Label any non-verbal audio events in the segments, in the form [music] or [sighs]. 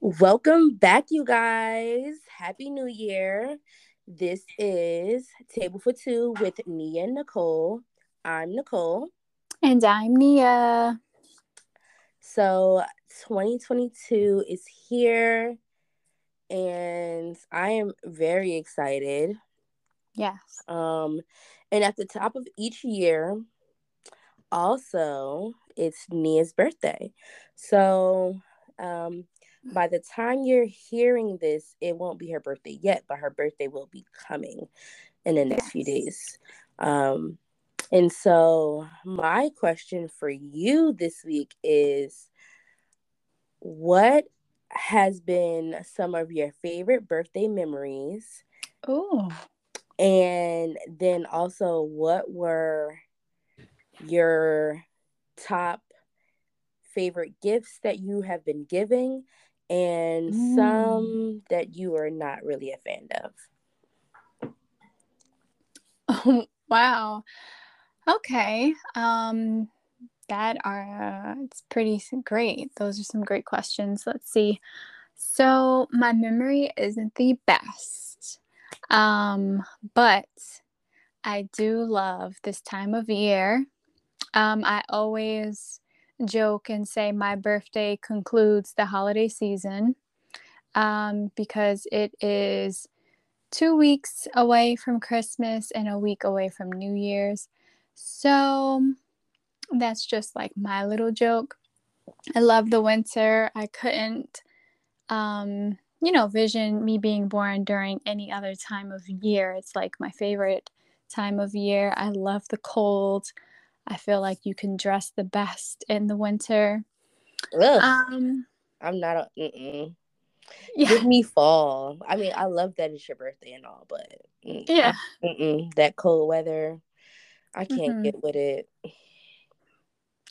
Welcome back, you guys. Happy New Year. This is Table for Two with Nia and Nicole. I'm Nicole. And I'm Nia. So 2022 is here and I am very excited. Yes. Um and at the top of each year also it's Nia's birthday. So um by the time you're hearing this, it won't be her birthday yet, but her birthday will be coming in the next yes. few days. Um, and so, my question for you this week is what has been some of your favorite birthday memories? Oh. And then also, what were your top favorite gifts that you have been giving and mm. some that you are not really a fan of. Oh, [laughs] wow. Okay. Um that are uh, it's pretty great. Those are some great questions. Let's see. So, my memory isn't the best. Um but I do love this time of year. Um I always joke and say my birthday concludes the holiday season um, because it is two weeks away from Christmas and a week away from New Year's. So that's just like my little joke. I love the winter. I couldn't, um, you know, vision me being born during any other time of year. It's like my favorite time of year. I love the cold. I feel like you can dress the best in the winter. Ugh. Um, I'm not a. Mm-mm. Yeah. Give me fall. I mean, I love that it's your birthday and all, but mm, yeah, mm-mm, that cold weather, I can't mm-hmm. get with it.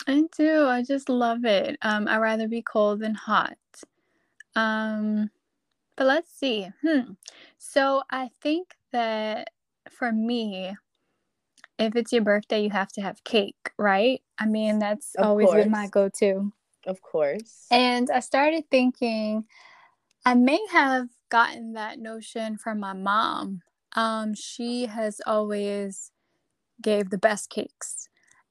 I do. I just love it. Um, I'd rather be cold than hot. Um, but let's see. Hmm. So I think that for me, if it's your birthday, you have to have cake, right? I mean, that's of always course. been my go to. Of course. And I started thinking I may have gotten that notion from my mom. Um, she has always gave the best cakes.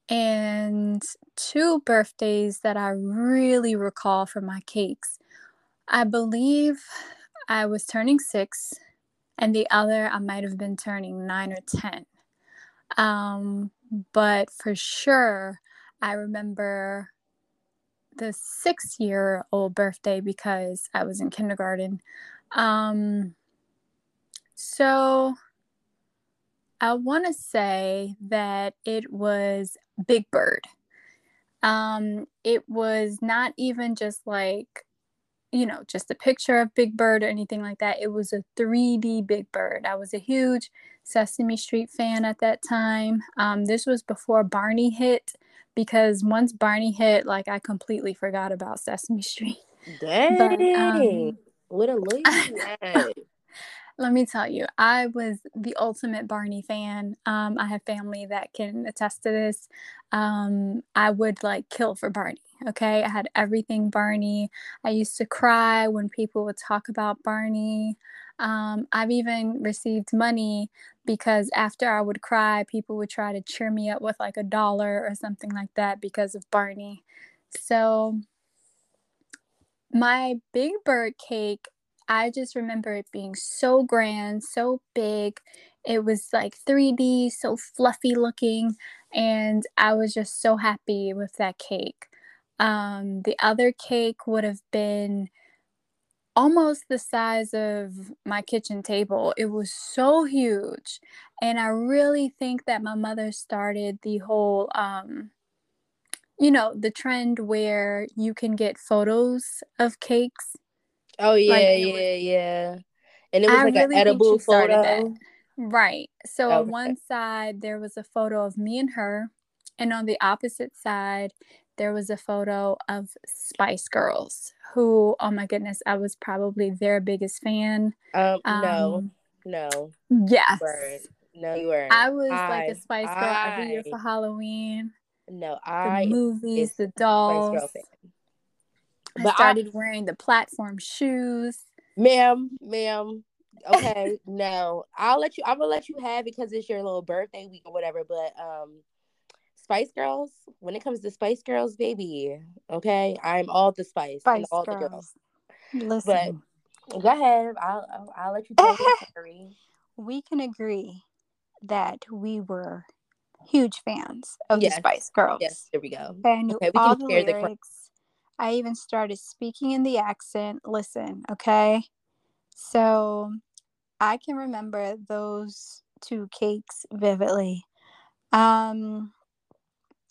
And two birthdays that I really recall from my cakes. I believe I was turning six, and the other I might have been turning nine or 10. Um, but for sure, I remember the six year old birthday because I was in kindergarten. Um, so I want to say that it was Big Bird. Um, it was not even just like you know, just a picture of Big Bird or anything like that. It was a 3D Big Bird. I was a huge Sesame Street fan at that time. Um, this was before Barney hit because once Barney hit, like I completely forgot about Sesame [laughs] Street. Dang. But, um, what a [laughs] lady let me tell you, I was the ultimate Barney fan. Um, I have family that can attest to this. Um, I would like kill for Barney. Okay. I had everything Barney. I used to cry when people would talk about Barney. Um, I've even received money because after I would cry, people would try to cheer me up with like a dollar or something like that because of Barney. So, my Big Bird cake I just remember it being so grand, so big. It was like 3D, so fluffy looking, and I was just so happy with that cake. Um, the other cake would have been almost the size of my kitchen table. It was so huge. And I really think that my mother started the whole, um, you know, the trend where you can get photos of cakes Oh yeah, like, yeah, was, yeah. And it was I like really an edible photo. That. Right. So okay. on one side there was a photo of me and her, and on the opposite side there was a photo of Spice Girls, who oh my goodness, I was probably their biggest fan. Um, um no, no. Yes. No, you weren't. I was I, like a Spice Girl I, every year for Halloween. No, The I movies, the dolls. I But I- started wearing the platform shoes. ma'am, ma'am. Okay, no, I'll let you. I'm gonna let you have it because it's your little birthday week or whatever. But um, Spice Girls. When it comes to Spice Girls, baby, okay, I'm all the spice and Spice all the Girls. girls. Listen, Go ahead. I'll I'll, I'll let you tell your story. we can agree that we were huge fans of Yes. the Spice Girls. Yes, there we go. I knew Okay, we all can the share the cre- lyrics. I even started speaking in the accent. Listen, okay? So I can remember those two cakes vividly. Um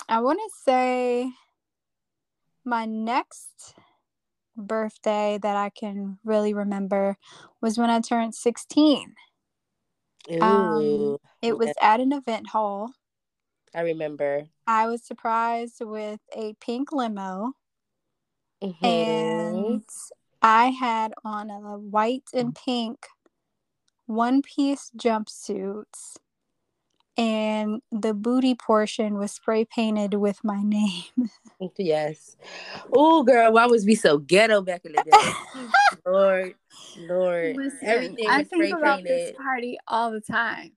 I want to say my next birthday that I can really remember was when I turned 16. Ooh, Um, It was at an event hall. I remember. I was surprised with a pink limo. Mhm. and I had on a white and pink one piece jumpsuits, and the booty portion was spray painted with my name. [laughs] Yes. Oh, girl, why was we so ghetto back in the day? [laughs] Lord, Lord, Listen, everything I was think spray about this party all the time.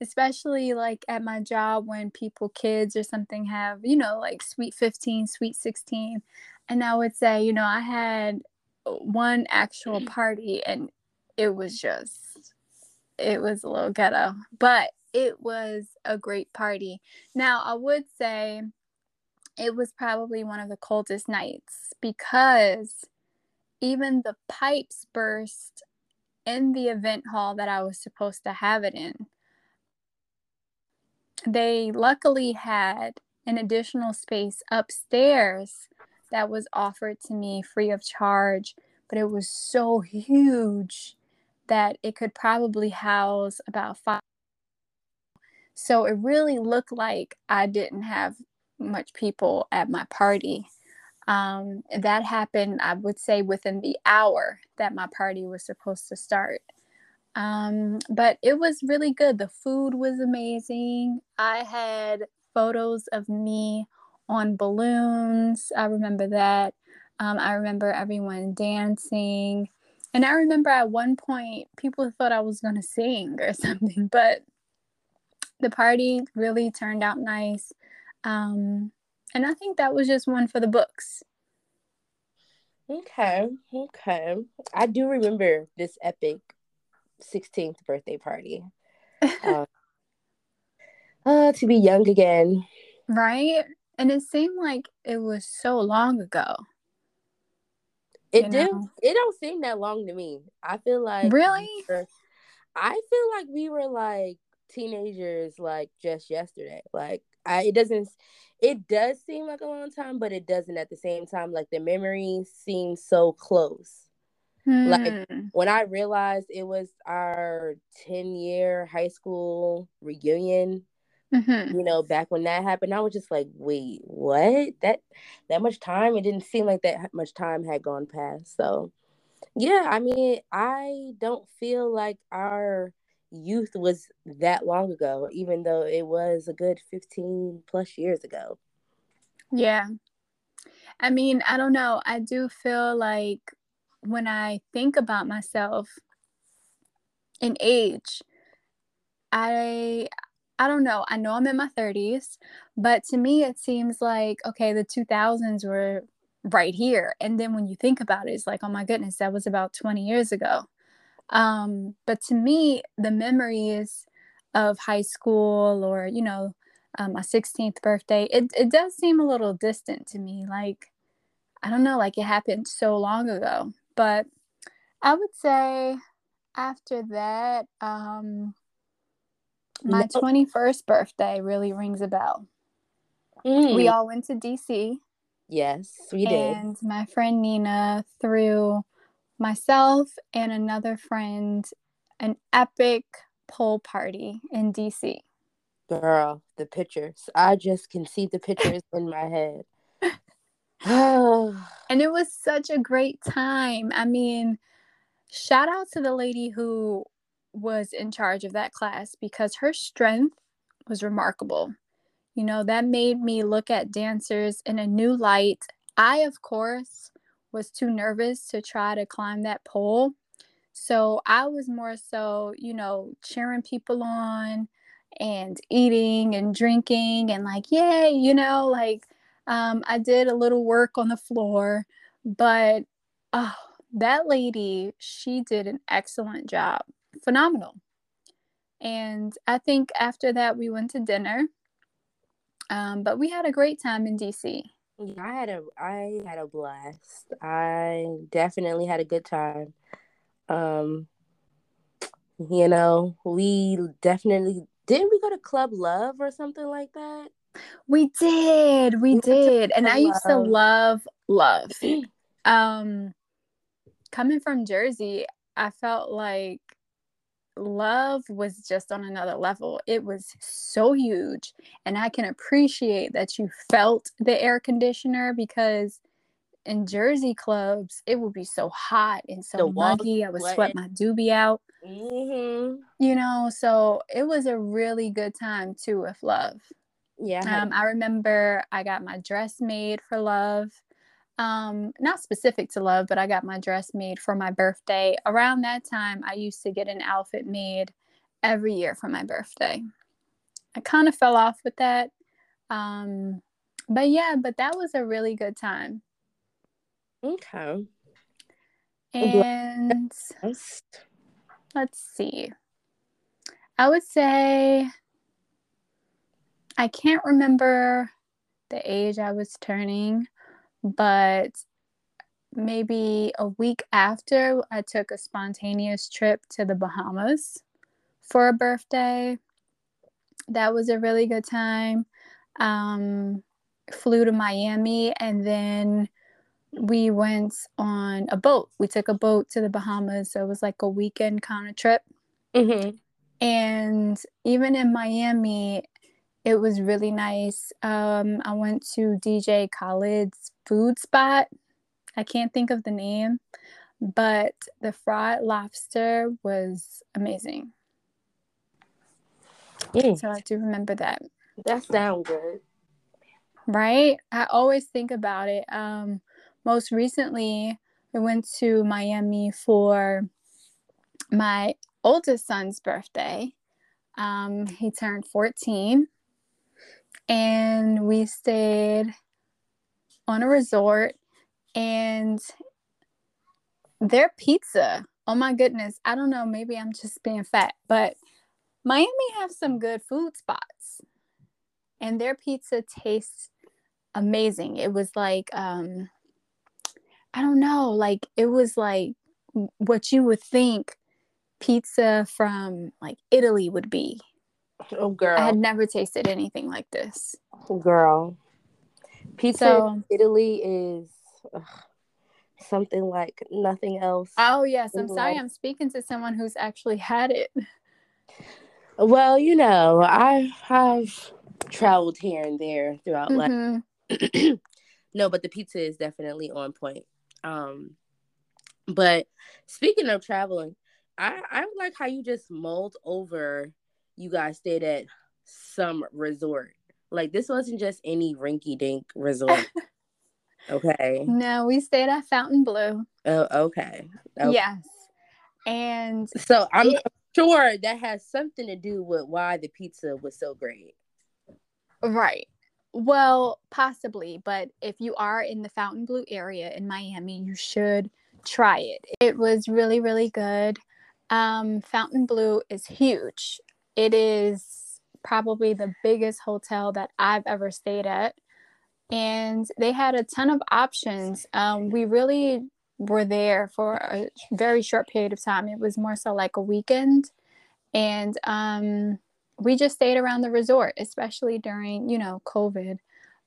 Especially like at my job when people, kids or something, have, you know, like sweet 15, sweet 16. And I would say, you know, I had one actual mm. party and it was just, it was a little ghetto, but it was a great party. Now, I would say it was probably one of the coldest nights because even the pipes burst in the event hall that I was supposed to have it in. They luckily had an additional space upstairs that was offered to me free of charge, but it was so huge that it could probably house about five. So it really looked like I didn't have much people at my party. Um, that happened, I would say, within the hour that my party was supposed to start. Um, but it was really good. The food was amazing. I had photos of me on balloons. I remember that. Um, I remember everyone dancing. And I remember at one point, people thought I was going to sing or [laughs] something, but the party really turned out nice. Um, and I think that was just one for the books. Okay, okay. I do remember this epic 16th birthday party. [laughs] Um, uh, to be young again. Right? And it seemed like it was so long ago. It You know? It don't seem that long to me. I feel like Really? I feel like we were like teenagers, like just yesterday. Like I, it doesn't. It does seem like a long time, but it doesn't at the same time. Like the memories seem so close. Like- Hmm. When I realized it was our ten year high school reunion, Mhm. you know, back when that happened, I was just like, wait, what? That that much time? It didn't seem like that much time had gone past. So, yeah, I mean, I don't feel like our youth was that long ago, even though it was a good 15 plus years ago. Yeah. I mean, I don't know. I do feel like when I think about myself in age, I I don't know. I know I'm in my 30s, but to me it seems like okay, the 2000s were right here. And then when you think about it, it's like, oh my goodness, that was about 20 years ago. Um, but to me, the memories of high school or, you know, um, my 16th birthday, it, it does seem a little distant to me. Like, I don't know, like it happened so long ago. But I would say after that, um, my No. 21st birthday really rings a bell. Mm, We all went to DC, yes, we did. and my friend Nina threw myself and another friend an epic pool party in DC. Girl, the pictures. I just can see the pictures in my head. Oh, [laughs] [sighs] And it was such a great time. I mean, shout out to the lady who was in charge of that class because her strength was remarkable. You know, that made me look at dancers in a new light. I, of course, was too nervous to try to climb that pole. So I was more so, you know, cheering people on and eating and drinking and like, yay, you know, like um, I did a little work on the floor, but oh, that lady, she did an excellent job. Phenomenal. And I think after that, we went to dinner. Um, but we had a great time in DC. Yeah, I had a I had a blast. I definitely had a good time. Um, you know, we definitely didn't we go to Club Love or something like that? We did, we, we did, and I used to love love. [clears throat] um, coming from Jersey, I felt like love was just on another level. It was so huge. And I can appreciate that you felt the air conditioner because in Jersey clubs, it would be so hot and so muggy. I would sweat my doobie out. Mm-hmm. You know, so it was a really good time too with love. Yeah. Um, I remember I got my dress made for love um not specific to love but i got my dress made for my birthday. Around that time i used to get an outfit made every year for my birthday. I kind of fell off with that um but yeah but that was a really good time. Okay. And let's see. I would say i can't remember the age i was turning but maybe a week after, I took a spontaneous trip to the Bahamas for a birthday. That was a really good time. Um, flew to Miami and then we went on a boat. We took a boat to the Bahamas. So it was like a weekend kind of trip. Mm-hmm. And even in Miami, it was really nice. Um, I went to DJ Khaled's food spot. I can't think of the name, but the fried lobster was amazing. Mm. So I do remember that. That sounds good. Right? I always think about it. Um, most recently, I went to Miami for my oldest son's birthday. Um, he turned 14 and we stayed on a resort and their pizza oh my goodness i don't know maybe i'm just being fat but miami have some good food spots and their pizza tastes amazing. It was like um i don't know like it was like what you would think pizza from like italy would be Oh, girl. I had never tasted anything like this. Girl. Pizza so, in Italy is ugh, something like nothing else. Oh, yes. I'm sorry. Life. I'm speaking to someone who's actually had it. Well, you know, I, I've traveled here and there throughout mm-hmm. life. [clears throat] no, but the pizza is definitely on point. Um, but speaking of traveling, I, I like how you just mold over you guys stayed at some resort. Like this wasn't just any rinky dink resort. [laughs] okay. No, we stayed at Fontainebleau. Oh, okay. okay. Yes. And so I'm it, sure that has something to do with why the pizza was so great. Right. Well, possibly, but if you are in the Fontainebleau area in Miami, you should try it. It was really, really good. Um, Blue is huge. It is probably the biggest hotel that I've ever stayed at. And they had a ton of options. Um, we really were there for a very short period of time. It was more so like a weekend. And um, we just stayed around the resort, especially during, you know, COVID.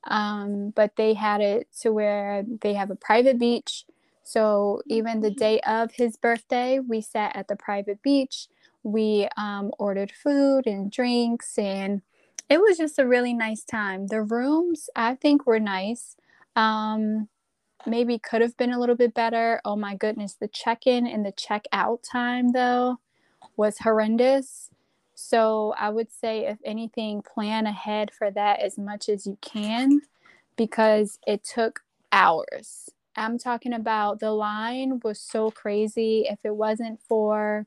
Um, but they had it to where they have a private beach. So even the day of his birthday, we sat at the private beach we um, ordered food and drinks, and it was just a really nice time. The rooms, I think, were nice. Um, maybe could have been a little bit better. Oh my goodness, the check in and the check out time, though, was horrendous. So I would say, if anything, plan ahead for that as much as you can because it took hours. I'm talking about the line was so crazy. If it wasn't for,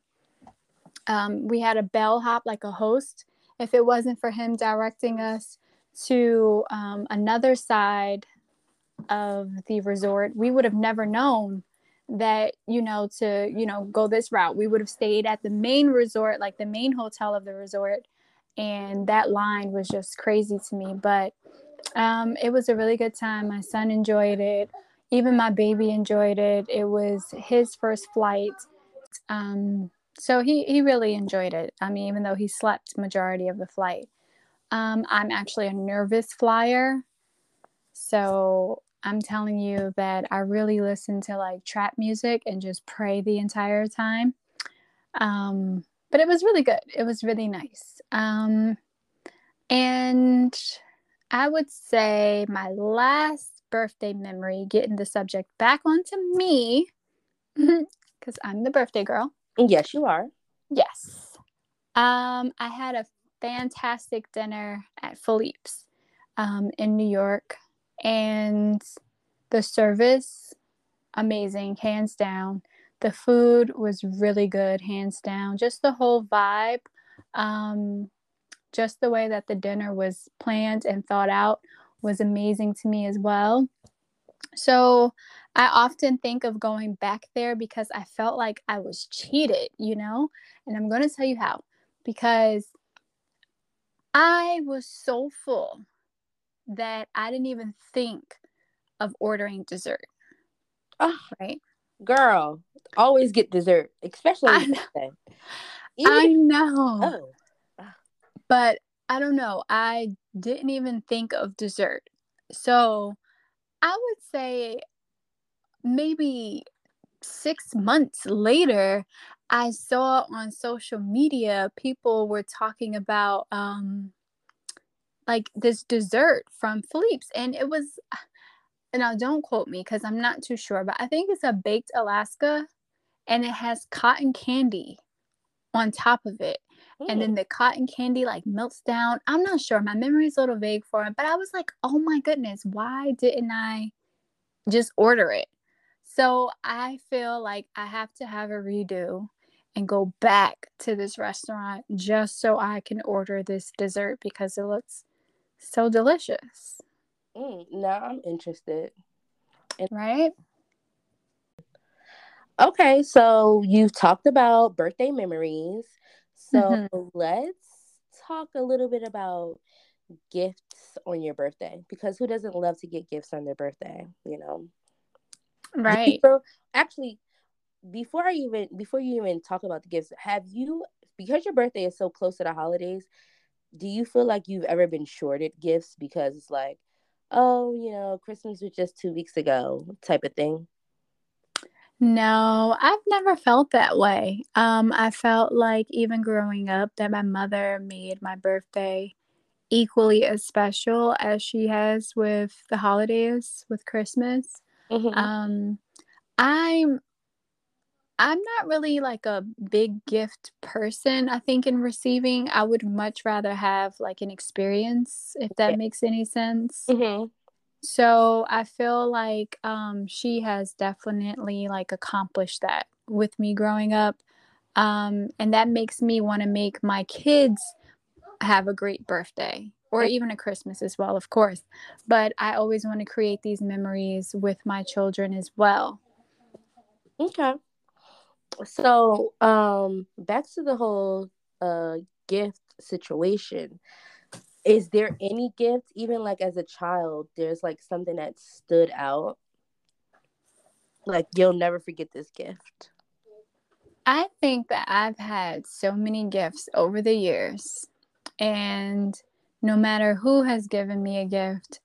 um, we had a bellhop, like a host. If it wasn't for him directing us to um, another side of the resort, we would have never known that you know to you know go this route. We would have stayed at the main resort like the main hotel of the resort and that line was just crazy to me. But um, it was a really good time. My son enjoyed it. Even my baby enjoyed it. It was his first flight um, so he, he really enjoyed it i mean even though he slept majority of the flight um, i'm actually a nervous flyer so I'm telling you that I really listen to like trap music and just pray the entire time. Um, but it was really good. It was really nice. Um, and I would say my last birthday memory, getting the subject back onto me, [laughs] because I'm the birthday girl. Yes, you are. Yes. Um, I had a fantastic dinner at Philippe's um, in New York and the service amazing hands down the food was really good hands down just the whole vibe um, just the way that the dinner was planned and thought out was amazing to me as well so i often think of going back there because i felt like i was cheated you know and i'm going to tell you how because i was so full that I didn't even think of ordering dessert. Oh, right. Girl, always get dessert, especially I know. I know. Oh. But I don't know. I didn't even think of dessert. So I would say maybe six months later, I saw on social media people were talking about um, like this dessert from Philippe's, and it was. Now, don't quote me because I'm not too sure, but I think it's a baked Alaska, and it has cotton candy on top of it. And then the cotton candy like melts down. I'm not sure. My memory is a little vague for it, but I was like, oh my goodness, why didn't I just order it? So I feel like I have to have a redo and go back to this restaurant just so I can order this dessert because it looks so delicious. Mm, now I'm interested. In- right? Okay, so you've talked about birthday memories. So mm-hmm. let's talk a little bit about gifts on your birthday because who doesn't love to get gifts on their birthday, you know? Right. So actually before I even before you even talk about the gifts, have you because your birthday is so close to the holidays, do you feel like you've ever been shorted gifts because it's like, oh, you know, Christmas was just two weeks ago type of thing? No, I've never felt that way. Um, I felt like even growing up that my mother made my birthday equally as special as she has with the holidays, with Christmas. Mm-hmm. Um, I'm I'm not really like a big gift person, I think, in receiving. I would much rather have like an experience, if that makes any sense. Mm-hmm. So I feel like um, she has definitely like accomplished that with me growing up. Um, and that makes me want to make my kids have a great birthday or even a Christmas as well, of course. But I always want to create these memories with my children as well. Okay. So um back to the whole uh gift situation. Is there any gift even like as a child there's like something that stood out? Like you'll never forget this gift. I think that i've had so many gifts over the years. And no matter who has given me a gift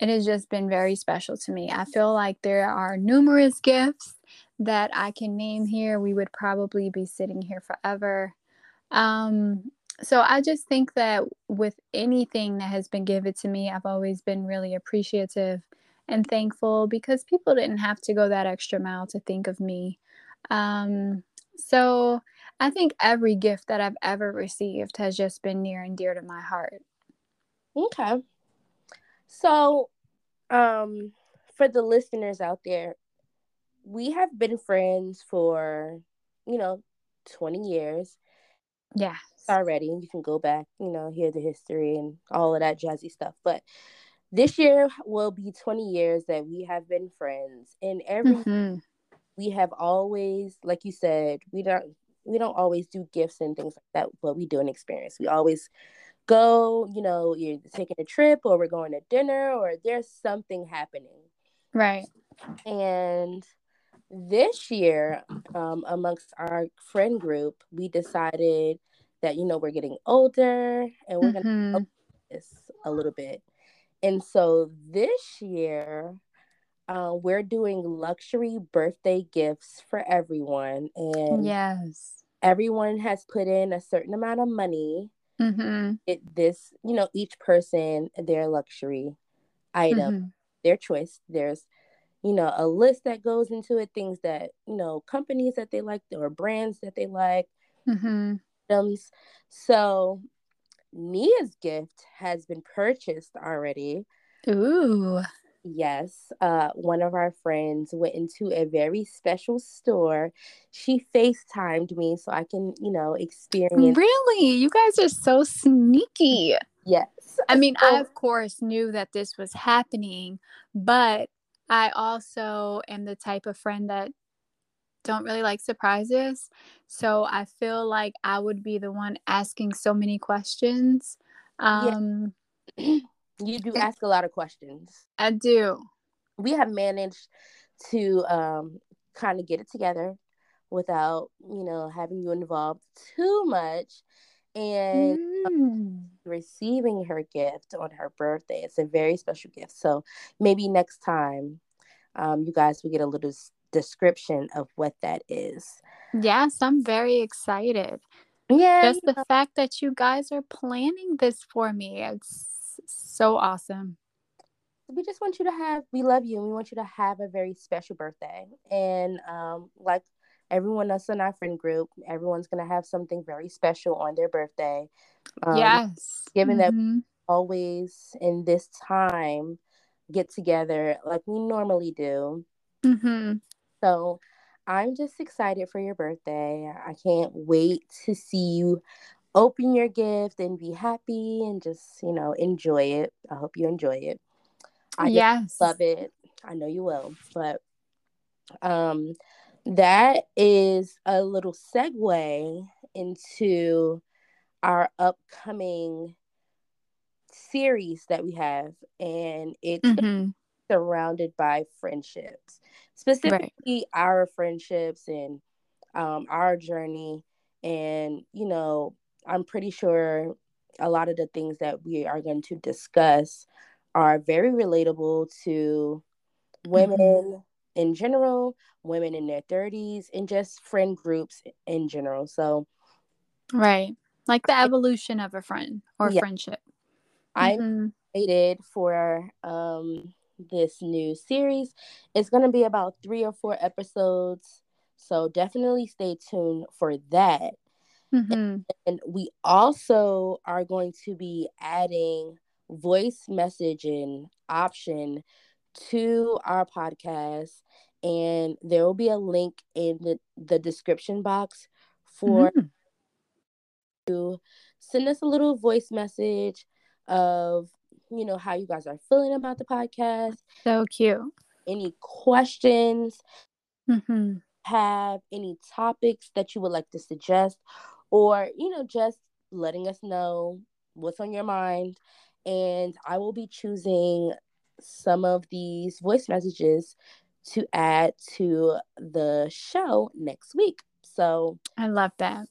it has just been very special to me i feel like there are numerous gifts that I can name here, we would probably be sitting here forever. Um, so I just think that with anything that has been given to me, I've always been really appreciative and thankful because people didn't have to go that extra mile to think of me. Um, so I think every gift that I've ever received has just been near and dear to my heart. Okay. So, um, for the listeners out there, we have been friends for, you know, 20 years. Yeah. Already. You can go back, you know, hear the history and all of that jazzy stuff. But this year will be 20 years that we have been friends. And every mm-hmm. we have always, like you said, we don't we don't always do gifts and things like that, but we do an experience. We always go, you know, you're taking a trip or we're going to dinner or there's something happening. Right. And this year, um, amongst our friend group, we decided that, you know, we're getting older and we're mm-hmm. going to this a little bit. And so this year, uh, we're doing luxury birthday gifts for everyone. And yes, everyone has put in a certain amount of money. Mm-hmm. It this, you know, each person their luxury item, mm-hmm. their choice. There's, you know, a list that goes into it, things that you know, companies that they like or brands that they like. Mm-hmm. Items. So Nia's gift has been purchased already. Ooh. Yes, uh, one of our friends went into a very special store. She FaceTimed me so I can, you know, experience. Really? You guys are so sneaky. Yes. I mean, so- I, of course, knew that this was happening, but I also am the type of friend that don't really like surprises. So I feel like I would be the one asking so many questions. Um, yeah. [clears throat] You do ask a lot of questions. I do. We have managed to um, kind of get it together without, you know, having you involved too much. And mm. receiving her gift on her birthday. It's a very special gift. So maybe next time um, you guys will get a little description of what that is. Yes, I'm very excited. Yeah. Just the fact that you guys are planning this for me. It's so awesome. We just want you to have, we love you and we want you to have a very special birthday. And um, like everyone else in our friend group, everyone's going to have something very special on their birthday. Um, yes. Given mm-hmm. that always in this time get together like we normally do. Mm-hmm. So I'm just excited for your birthday. I can't wait to see you open your gift and be happy and just, you know, enjoy it. I hope you enjoy it. I yes. love it. I know you will. But um that is a little segue into our upcoming series that we have and it's mm-hmm. surrounded by friendships specifically right. our friendships and um, our journey and you know I'm pretty sure a lot of the things that we are going to discuss are very relatable to women mm-hmm. in general, women in their 30s, and just friend groups in general. So, right, like the evolution of a friend or yeah. friendship. I'm mm-hmm. excited for um, this new series. It's going to be about three or four episodes. So, definitely stay tuned for that. Mm-hmm. And we also are going to be adding voice messaging option to our podcast. And there will be a link in the, the description box for mm-hmm. to send us a little voice message of you know how you guys are feeling about the podcast. So cute. Any questions? Mm-hmm. Have any topics that you would like to suggest or you know just letting us know what's on your mind. And i will be choosing some of these voice messages to add to the show next week. So i love that.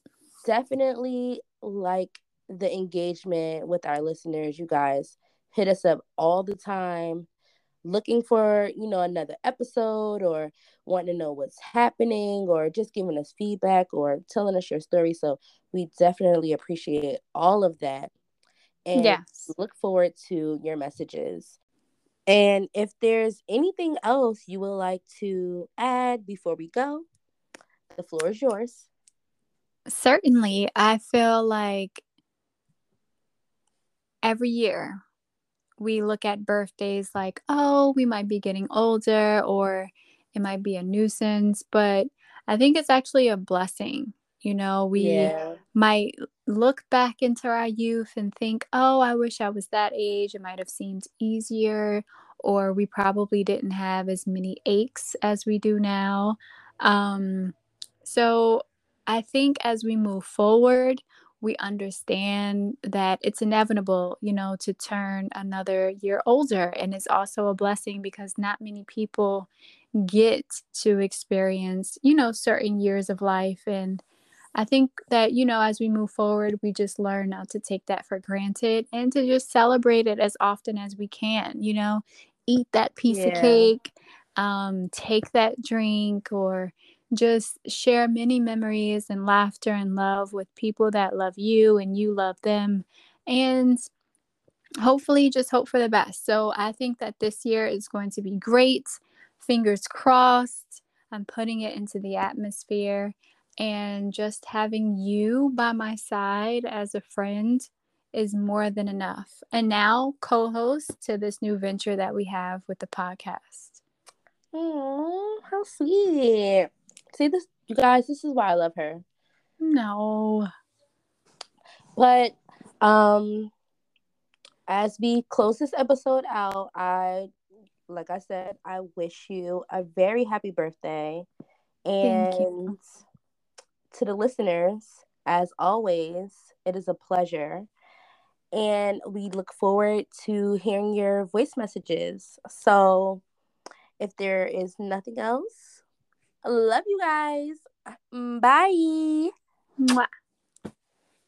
definitely like the engagement with our listeners you guys. Hit us up all the time looking for you know another episode or wanting to know what's happening or just giving us feedback or telling us your story so we definitely appreciate all of that and yes. look forward to your messages and if there's anything else you would like to add before we go the floor is yours Certainly. I feel like every year we look at birthdays like, oh, we might be getting older or it might be a nuisance, but I think it's actually a blessing. You know, we Yeah. might look back into our youth and think, oh, I wish I was that age. It might have seemed easier, or we probably didn't have as many aches as we do now. Um, so I think as we move forward, we understand that it's inevitable, you know, to turn another year older. And it's also a blessing because not many people get to experience, you know, certain years of life. And I think that, you know, as we move forward, we just learn not to take that for granted and to just celebrate it as often as we can, you know, eat that piece of cake, um, take that drink, or just share many memories and laughter and love with people that love you and you love them. And hopefully just hope for the best. So I think that this year is going to be great. Fingers crossed. I'm putting it into the atmosphere and just having you by my side as a friend is more than enough. And now co-host to this new venture that we have with the podcast. Oh, how sweet. See this you guys, this is why I love her. No. But um as we close this episode out, I like I said, I wish you a very happy birthday. And to the listeners, as always, it is a pleasure. And we look forward to hearing your voice messages. So if there is nothing else, love you guys. Mm, bye. Mwah.